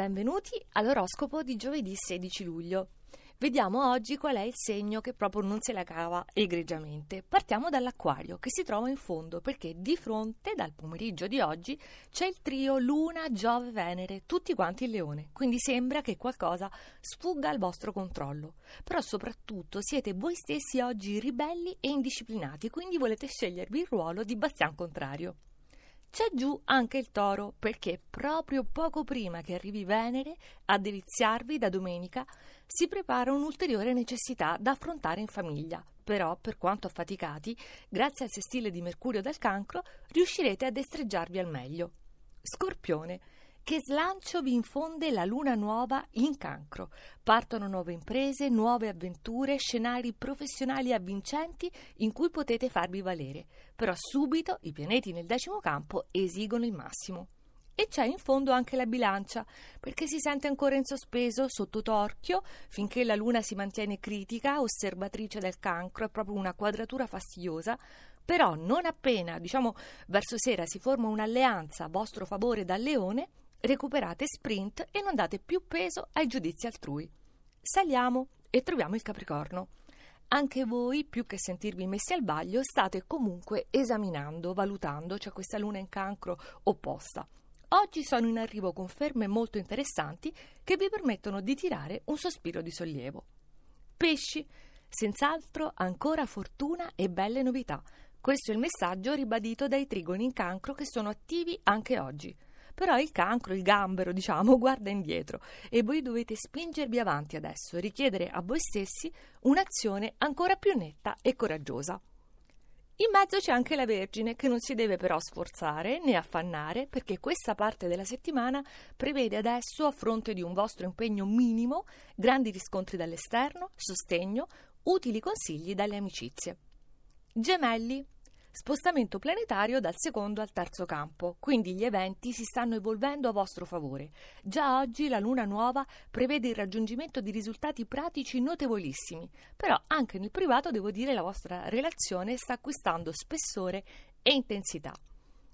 benvenuti all'oroscopo di giovedì 16 luglio. Vediamo oggi qual è il segno che proprio non se la cava egregiamente. Partiamo dall'acquario che si trova in fondo perché di fronte, dal pomeriggio di oggi, c'è il trio Luna, Giove, Venere, tutti quanti il leone. Quindi sembra che qualcosa sfugga al vostro controllo. Però soprattutto siete voi stessi oggi ribelli e indisciplinati, quindi volete scegliervi il ruolo di bastian contrario. C'è giù anche il toro, perché proprio poco prima che arrivi Venere a deliziarvi da domenica si prepara un'ulteriore necessità da affrontare in famiglia. Però, per quanto affaticati, grazie al sestile di Mercurio dal cancro, riuscirete a destreggiarvi al meglio. Scorpione. Che slancio vi infonde la luna nuova in cancro? Partono nuove imprese, nuove avventure, scenari professionali avvincenti in cui potete farvi valere. Però subito i pianeti nel decimo campo esigono il massimo. E c'è in fondo anche la bilancia, perché si sente ancora in sospeso, sotto torchio, finché la luna si mantiene critica, osservatrice del cancro, è proprio una quadratura fastidiosa, però non appena, diciamo, verso sera si forma un'alleanza a vostro favore dal leone, recuperate sprint e non date più peso ai giudizi altrui. Saliamo e troviamo il Capricorno. Anche voi, più che sentirvi messi al vaglio, state comunque esaminando, valutando, c'è cioè questa luna in cancro opposta. Oggi sono in arrivo conferme molto interessanti che vi permettono di tirare un sospiro di sollievo. Pesci, senz'altro ancora fortuna e belle novità. Questo è il messaggio ribadito dai trigoni in cancro che sono attivi anche oggi. Però il cancro, il gambero, diciamo, guarda indietro e voi dovete spingervi avanti adesso e richiedere a voi stessi un'azione ancora più netta e coraggiosa. In mezzo c'è anche la Vergine che non si deve però sforzare né affannare perché questa parte della settimana prevede adesso, a fronte di un vostro impegno minimo, grandi riscontri dall'esterno, sostegno, utili consigli dalle amicizie. Gemelli, Spostamento planetario dal secondo al terzo campo, quindi gli eventi si stanno evolvendo a vostro favore. Già oggi la luna nuova prevede il raggiungimento di risultati pratici notevolissimi, però anche nel privato devo dire la vostra relazione sta acquistando spessore e intensità.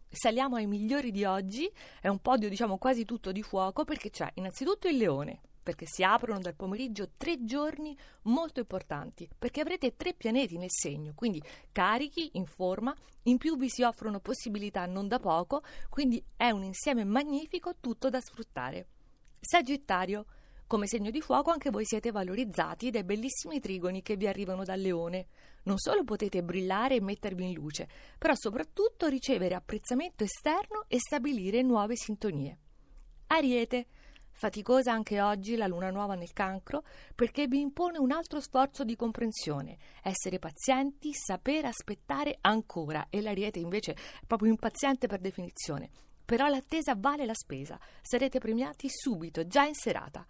Saliamo ai migliori di oggi, è un podio diciamo quasi tutto di fuoco perché c'è innanzitutto il leone, perché si aprono dal pomeriggio tre giorni molto importanti, perché avrete tre pianeti nel segno, quindi carichi, in forma, in più vi si offrono possibilità non da poco, quindi è un insieme magnifico tutto da sfruttare. Sagittario. Come segno di fuoco anche voi siete valorizzati dai bellissimi trigoni che vi arrivano dal leone. Non solo potete brillare e mettervi in luce, però soprattutto ricevere apprezzamento esterno e stabilire nuove sintonie. Ariete. Faticosa anche oggi la luna nuova nel cancro perché vi impone un altro sforzo di comprensione, essere pazienti, saper aspettare ancora. E l'ariete invece è proprio impaziente per definizione. Però l'attesa vale la spesa, sarete premiati subito, già in serata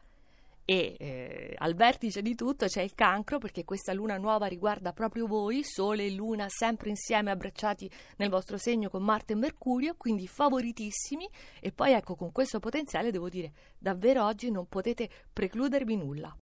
e eh, al vertice di tutto c'è il cancro perché questa luna nuova riguarda proprio voi, Sole e Luna sempre insieme abbracciati nel vostro segno con Marte e Mercurio, quindi favoritissimi e poi ecco con questo potenziale devo dire davvero oggi non potete precludervi nulla.